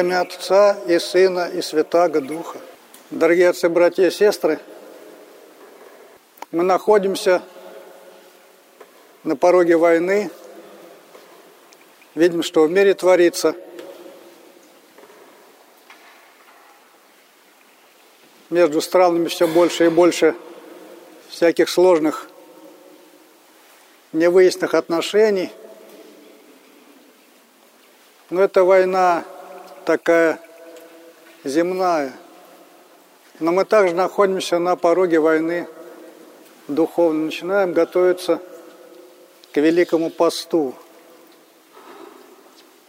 Имя Отца и Сына и Святаго Духа. Дорогие отцы, братья и сестры, мы находимся на пороге войны. Видим, что в мире творится. Между странами все больше и больше всяких сложных, невыясненных отношений. Но эта война такая земная. Но мы также находимся на пороге войны духовно. Начинаем готовиться к Великому посту.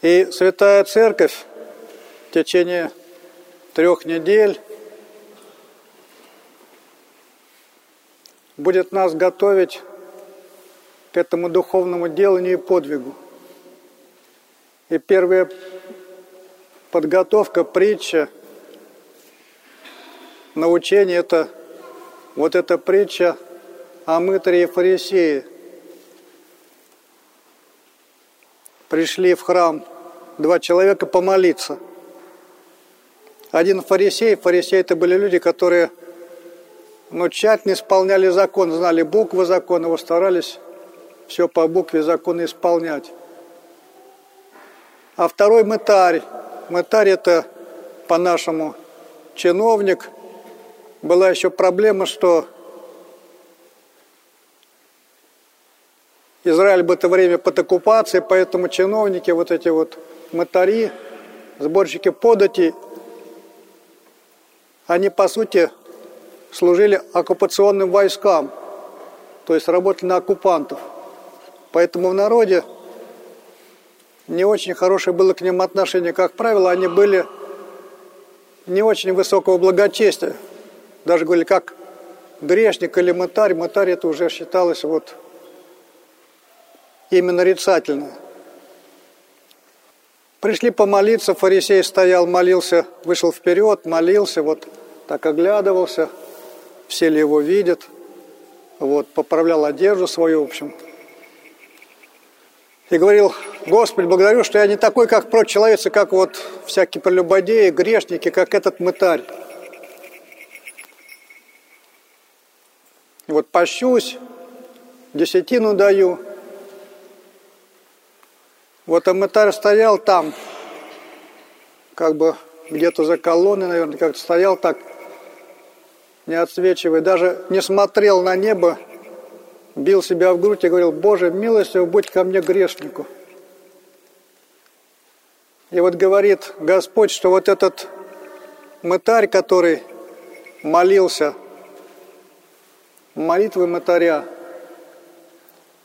И Святая Церковь в течение трех недель будет нас готовить к этому духовному деланию и подвигу. И первая подготовка, притча, научение – это вот эта притча о мытаре и фарисее. Пришли в храм два человека помолиться. Один фарисей, фарисеи это были люди, которые ну, тщательно исполняли закон, знали буквы закона, его старались все по букве закона исполнять. А второй мытарь. Мытарь это по-нашему чиновник. Была еще проблема, что Израиль в это время под оккупацией, поэтому чиновники, вот эти вот мытари, сборщики подати, они, по сути, служили оккупационным войскам, то есть работали на оккупантов. Поэтому в народе не очень хорошее было к ним отношение. Как правило, они были не очень высокого благочестия. Даже говорили, как грешник или мытарь. Мытарь это уже считалось вот именно нарицательно. Пришли помолиться, фарисей стоял, молился, вышел вперед, молился, вот так оглядывался, все ли его видят, вот, поправлял одежду свою, в общем. И говорил, Господи, благодарю, что я не такой, как прочеловецы, как вот всякие прелюбодеи, грешники, как этот мытарь. И вот пощусь, десятину даю – вот Амытарь стоял там, как бы где-то за колонной, наверное, как-то стоял так, не отсвечивая, даже не смотрел на небо, бил себя в грудь и говорил, Боже, милостью будь ко мне грешнику. И вот говорит Господь, что вот этот мытарь, который молился, молитвы мытаря,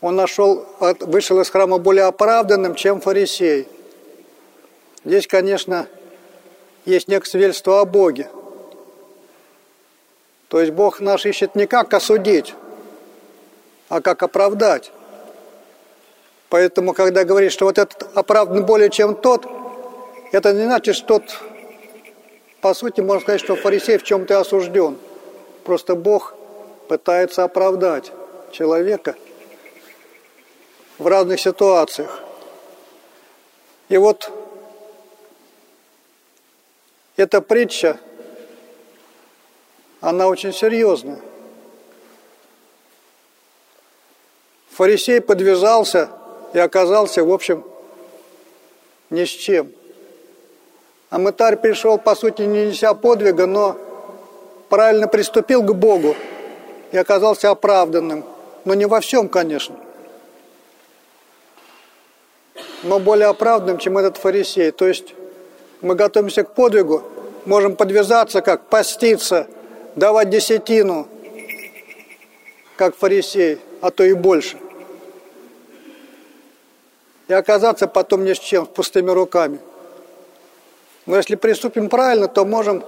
он нашел, вышел из храма более оправданным, чем фарисей. Здесь, конечно, есть некое свидетельство о Боге. То есть Бог наш ищет не как осудить, а как оправдать. Поэтому, когда говорит, что вот этот оправдан более, чем тот, это не значит, что тот, по сути, можно сказать, что фарисей в чем-то осужден. Просто Бог пытается оправдать человека – в разных ситуациях. И вот эта притча, она очень серьезная. Фарисей подвязался и оказался, в общем, ни с чем. А мытарь пришел, по сути, не неся подвига, но правильно приступил к Богу и оказался оправданным. Но не во всем, конечно но более оправданным, чем этот фарисей. То есть мы готовимся к подвигу, можем подвязаться, как поститься, давать десятину, как фарисей, а то и больше. И оказаться потом ни с чем, с пустыми руками. Но если приступим правильно, то можем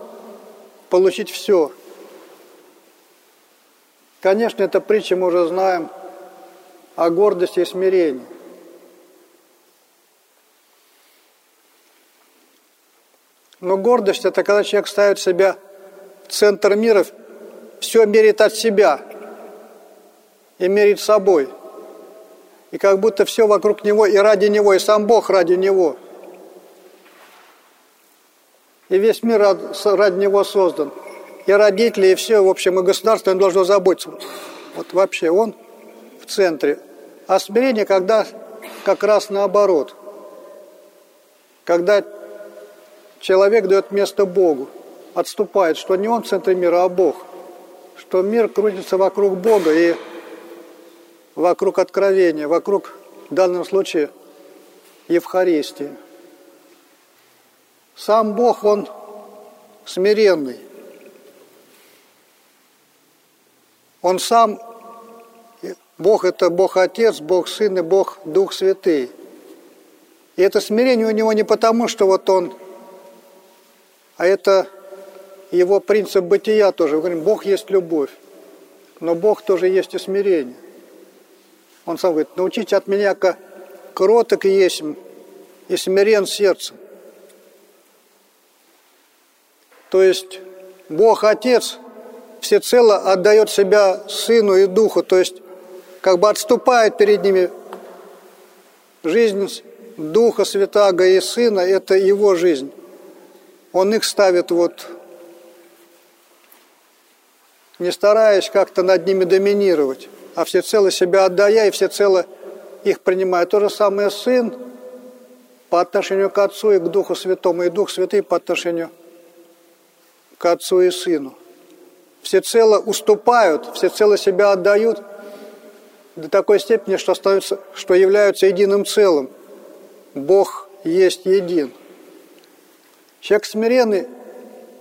получить все. Конечно, эта притча мы уже знаем о гордости и смирении. Но гордость – это когда человек ставит себя в центр мира, все мерит от себя и мерит собой. И как будто все вокруг него и ради него, и сам Бог ради него. И весь мир ради него создан. И родители, и все, в общем, и государство он должно заботиться. Вот вообще он в центре. А смирение, когда как раз наоборот. Когда человек дает место Богу, отступает, что не он в центре мира, а Бог. Что мир крутится вокруг Бога и вокруг откровения, вокруг, в данном случае, Евхаристии. Сам Бог, Он смиренный. Он сам, Бог это Бог Отец, Бог Сын и Бог Дух Святый. И это смирение у него не потому, что вот он, а это его принцип бытия тоже. Мы говорим, Бог есть любовь, но Бог тоже есть и смирение. Он сам говорит, научите от меня кроток есть и смирен сердцем. То есть Бог Отец всецело отдает себя Сыну и Духу, то есть как бы отступает перед ними. Жизнь Духа Святаго и Сына – это его жизнь. Он их ставит вот, не стараясь как-то над ними доминировать, а всецело себя отдая и всецело их принимая. То же самое Сын по отношению к Отцу и к Духу Святому, и Дух Святый по отношению к Отцу и Сыну. Всецело уступают, всецело себя отдают до такой степени, что, становятся, что являются единым целым. Бог есть един. Человек смиренный,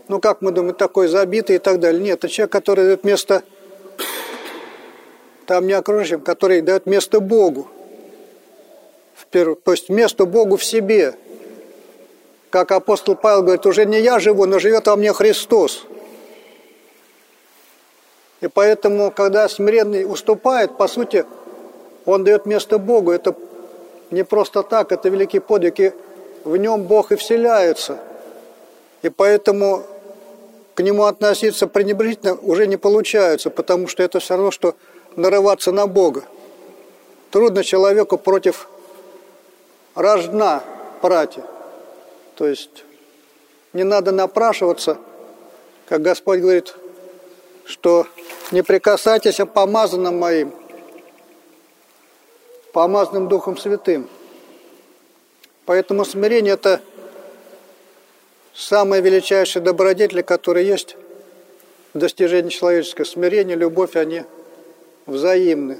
ну как мы думаем, такой забитый и так далее. Нет, это человек, который дает место там не окружающим, который дает место Богу. То есть место Богу в себе – как апостол Павел говорит, уже не я живу, но живет во мне Христос. И поэтому, когда смиренный уступает, по сути, он дает место Богу. Это не просто так, это великий подвиг, и в нем Бог и вселяется. И поэтому к нему относиться пренебрежительно уже не получается, потому что это все равно, что нарываться на Бога. Трудно человеку против рожна братья. То есть не надо напрашиваться, как Господь говорит, что не прикасайтесь к помазанным моим, помазанным Духом Святым. Поэтому смирение – это самое величайшее добродетель, которое есть в достижении человеческого. Смирение, любовь, они взаимны.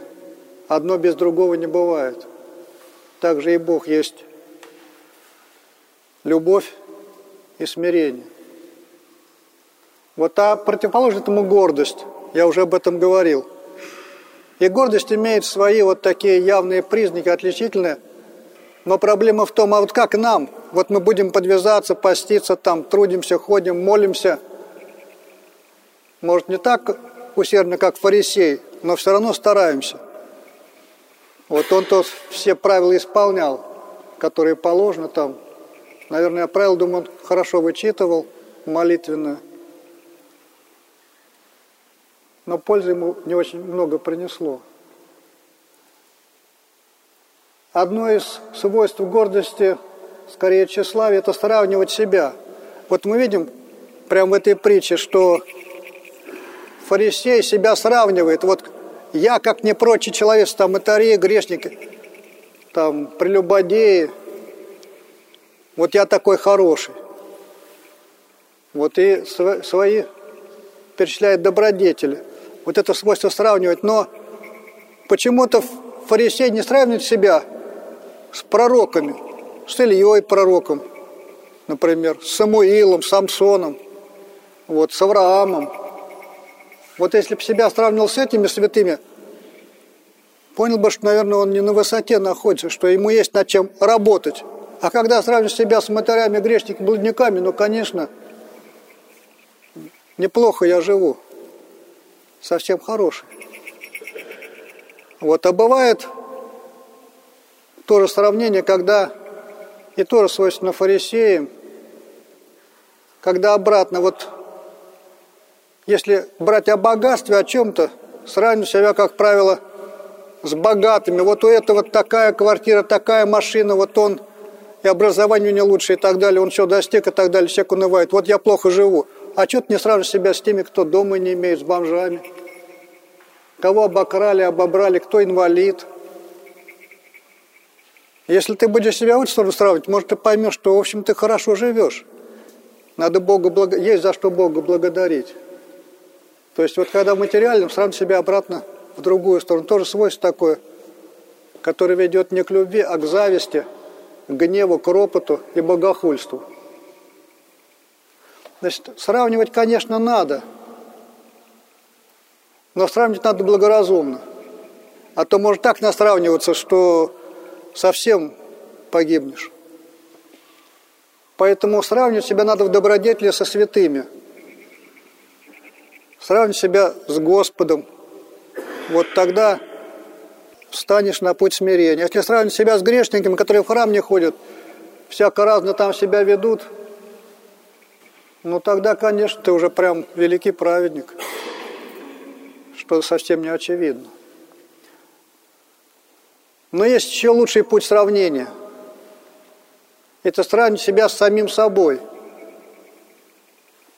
Одно без другого не бывает. Также и Бог есть любовь и смирение. Вот а противоположно этому гордость. Я уже об этом говорил. И гордость имеет свои вот такие явные признаки, отличительные. Но проблема в том, а вот как нам? Вот мы будем подвязаться, поститься, там, трудимся, ходим, молимся. Может, не так усердно, как фарисей, но все равно стараемся. Вот он то все правила исполнял, которые положены там, Наверное, я правил, думаю, он хорошо вычитывал молитвенно. Но пользы ему не очень много принесло. Одно из свойств гордости, скорее тщеславия, это сравнивать себя. Вот мы видим прямо в этой притче, что фарисей себя сравнивает. Вот я, как не прочий человек, там, мытари, грешники, там, прелюбодеи, вот я такой хороший. Вот и свои перечисляет добродетели. Вот это свойство сравнивать. Но почему-то фарисей не сравнивает себя с пророками, с Ильей пророком, например, с Самуилом, Самсоном, вот, с Авраамом. Вот если бы себя сравнивал с этими святыми, понял бы, что, наверное, он не на высоте находится, что ему есть над чем работать. А когда сравниваешь себя с мотарями, грешниками, блудниками, ну, конечно, неплохо я живу. Совсем хороший. Вот, а бывает тоже сравнение, когда, и тоже свойственно фарисеям, когда обратно, вот, если брать о богатстве, о чем-то, сравнивать себя, как правило, с богатыми. Вот у этого такая квартира, такая машина, вот он и образование у него лучше, и так далее, он все достиг, и так далее, человек унывает. Вот я плохо живу. А что ты не сравнишь себя с теми, кто дома не имеет, с бомжами? Кого обокрали, обобрали, кто инвалид? Если ты будешь себя в сторону сравнивать, может, ты поймешь, что, в общем, ты хорошо живешь. Надо Богу благ... есть за что Бога благодарить. То есть вот когда в материальном сравнивать себя обратно в другую сторону, тоже свойство такое, которое ведет не к любви, а к зависти, к гневу, к ропоту и богохульству. Значит, сравнивать, конечно, надо, но сравнивать надо благоразумно. А то может так насравниваться, что совсем погибнешь. Поэтому сравнивать себя надо в добродетели со святыми. Сравнивать себя с Господом. Вот тогда встанешь на путь смирения. Если сравнивать себя с грешниками, которые в храм не ходят, всяко разно там себя ведут, ну тогда, конечно, ты уже прям великий праведник, что совсем не очевидно. Но есть еще лучший путь сравнения. Это сравнить себя с самим собой.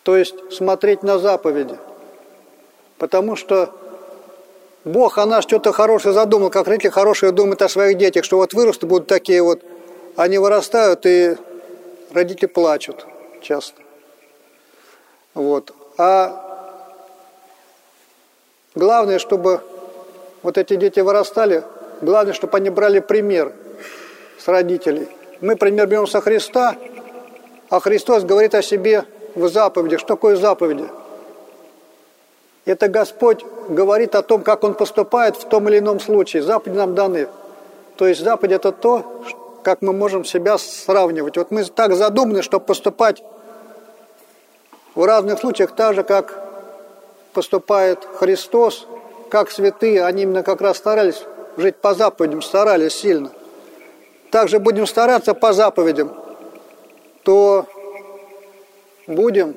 То есть смотреть на заповеди. Потому что Бог о нас что-то хорошее задумал, как родители хорошие думают о своих детях, что вот вырастут будут такие вот, они вырастают, и родители плачут часто. Вот. А главное, чтобы вот эти дети вырастали, главное, чтобы они брали пример с родителей. Мы пример берем со Христа, а Христос говорит о себе в заповедях. Что такое заповеди? Это Господь говорит о том, как Он поступает в том или ином случае. Заповеди нам даны. То есть заповедь – это то, как мы можем себя сравнивать. Вот мы так задуманы, чтобы поступать в разных случаях так же, как поступает Христос, как святые, они именно как раз старались жить по заповедям, старались сильно. Также будем стараться по заповедям, то будем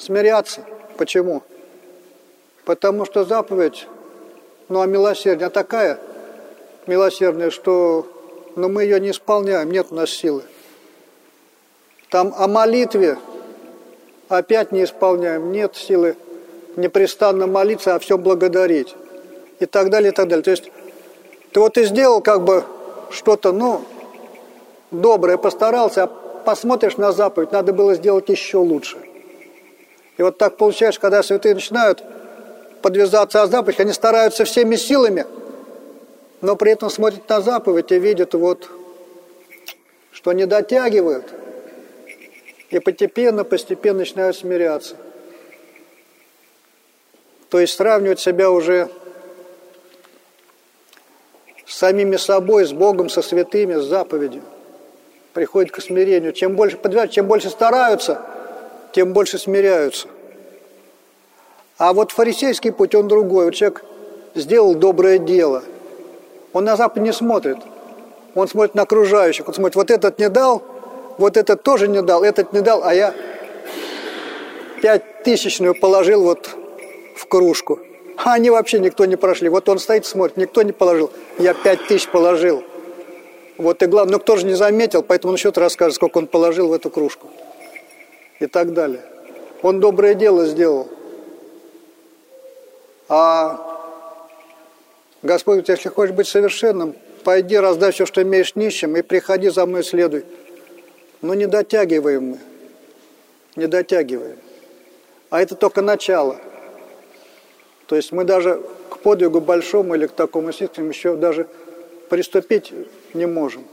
смиряться. Почему? Потому что заповедь, ну а милосердие такая милосердная, что но ну, мы ее не исполняем, нет у нас силы. Там о молитве опять не исполняем, нет силы непрестанно молиться, а все благодарить. И так далее, и так далее. То есть ты вот и сделал как бы что-то, ну, доброе, постарался, а посмотришь на заповедь, надо было сделать еще лучше. И вот так получается, когда святые начинают подвязаться о заповедь, они стараются всеми силами, но при этом смотрят на заповедь и видят вот, что не дотягивают – и постепенно, постепенно начинают смиряться. То есть сравнивать себя уже с самими собой, с Богом, со святыми, с заповедью. Приходит к смирению. Чем больше подвязывают, чем больше стараются, тем больше смиряются. А вот фарисейский путь, он другой. Вот человек сделал доброе дело. Он на Запад не смотрит. Он смотрит на окружающих. Он смотрит, вот этот не дал, вот этот тоже не дал, этот не дал, а я пять тысячную положил вот в кружку. А они вообще никто не прошли. Вот он стоит, смотрит, никто не положил. Я пять тысяч положил. Вот и главное, но кто же не заметил, поэтому он еще расскажет, сколько он положил в эту кружку. И так далее. Он доброе дело сделал. А Господь говорит, если хочешь быть совершенным, пойди, раздай все, что имеешь нищим, и приходи за мной, следуй. Но не дотягиваем мы. Не дотягиваем. А это только начало. То есть мы даже к подвигу большому или к такому систему еще даже приступить не можем.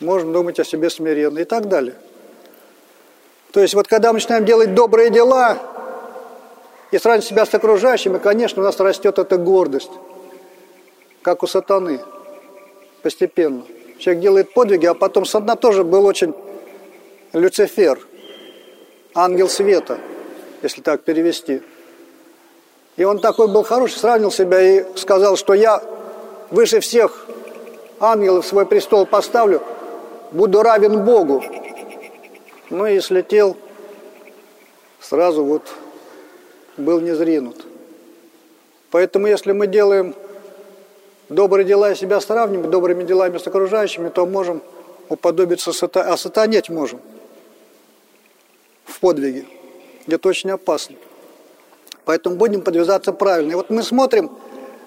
Можем думать о себе смиренно и так далее. То есть вот когда мы начинаем делать добрые дела и сравнивать себя с окружающими, конечно, у нас растет эта гордость, как у сатаны, постепенно. Человек делает подвиги, а потом Сатана тоже был очень Люцифер, ангел света, если так перевести. И он такой был хороший, сравнил себя и сказал, что я выше всех ангелов свой престол поставлю, буду равен Богу. Ну и слетел, сразу вот был не зринут. Поэтому если мы делаем добрые дела себя сравниваем, добрыми делами с окружающими, то можем уподобиться сатане, а сатанеть можем в подвиге. Это очень опасно. Поэтому будем подвязаться правильно. И вот мы смотрим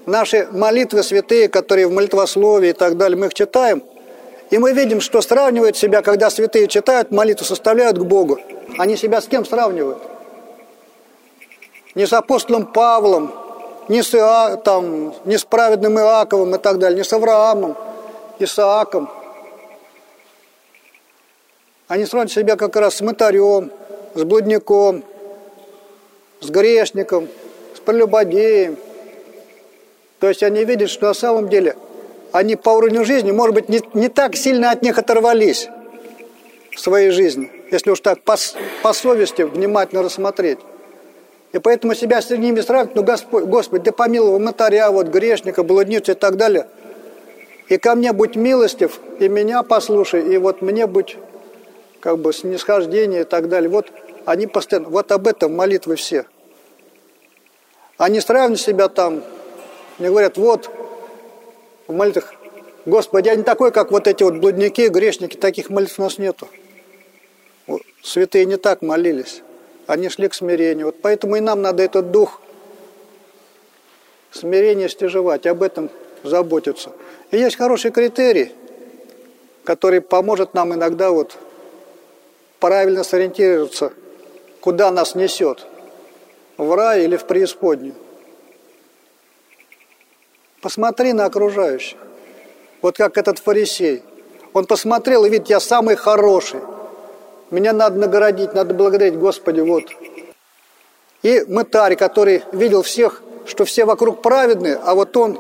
наши молитвы святые, которые в молитвословии и так далее, мы их читаем, и мы видим, что сравнивают себя, когда святые читают молитву, составляют к Богу. Они себя с кем сравнивают? Не с апостолом Павлом, не с, Иа, там, не с праведным Иаковом и так далее, не с Авраамом, Исааком. Они сравнивают себя как раз с мытарем, с блудником, с грешником, с прелюбодеем. То есть они видят, что на самом деле они по уровню жизни, может быть, не, не так сильно от них оторвались в своей жизни, если уж так по, по совести внимательно рассмотреть. И поэтому себя с ними сравнивать, ну, Господь, Господь, ты помиловал мотаря, вот, грешника, блудницу и так далее. И ко мне будь милостив, и меня послушай, и вот мне будь как бы снисхождение и так далее. Вот они постоянно, вот об этом молитвы все. Они сравнивают себя там, мне говорят, вот, в молитвах, Господи, я не такой, как вот эти вот блудники, грешники, таких молитв у нас нету. Святые не так молились. Они шли к смирению. Вот поэтому и нам надо этот дух смирения стяжевать, об этом заботиться. И есть хороший критерий, который поможет нам иногда вот правильно сориентироваться, куда нас несет, в рай или в преисподнюю. Посмотри на окружающих. Вот как этот фарисей. Он посмотрел и видит, я самый хороший. Меня надо наградить, надо благодарить Господи, вот. И мытарь, который видел всех, что все вокруг праведные, а вот он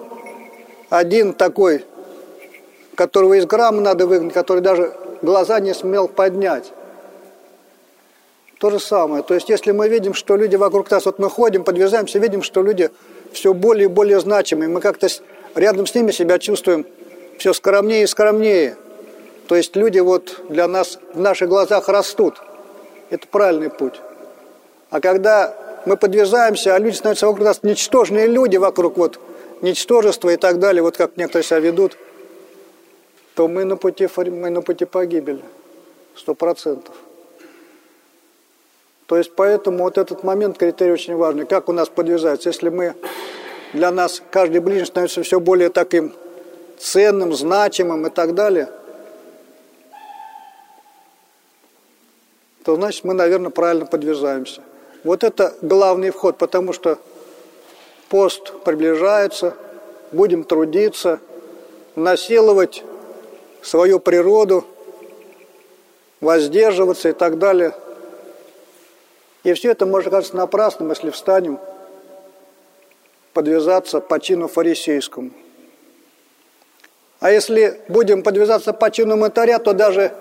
один такой, которого из грамма надо выгнать, который даже глаза не смел поднять. То же самое. То есть, если мы видим, что люди вокруг нас, вот мы ходим, подвязаемся, видим, что люди все более и более значимые, мы как-то рядом с ними себя чувствуем все скромнее и скромнее. То есть люди вот для нас в наших глазах растут. Это правильный путь. А когда мы подвязаемся, а люди становятся вокруг нас ничтожные люди вокруг вот ничтожества и так далее, вот как некоторые себя ведут, то мы на пути, мы на пути погибели. Сто процентов. То есть поэтому вот этот момент, критерий очень важный. Как у нас подвязается? Если мы, для нас каждый ближний становится все более таким ценным, значимым и так далее, то значит мы, наверное, правильно подвязаемся. Вот это главный вход, потому что пост приближается, будем трудиться, насиловать свою природу, воздерживаться и так далее – и все это может казаться напрасным, если встанем подвязаться по чину фарисейскому. А если будем подвязаться по чину мытаря, то даже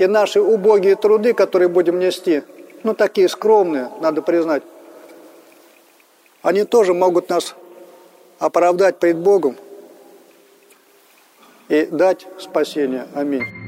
и наши убогие труды, которые будем нести, ну такие скромные, надо признать, они тоже могут нас оправдать пред Богом и дать спасение. Аминь.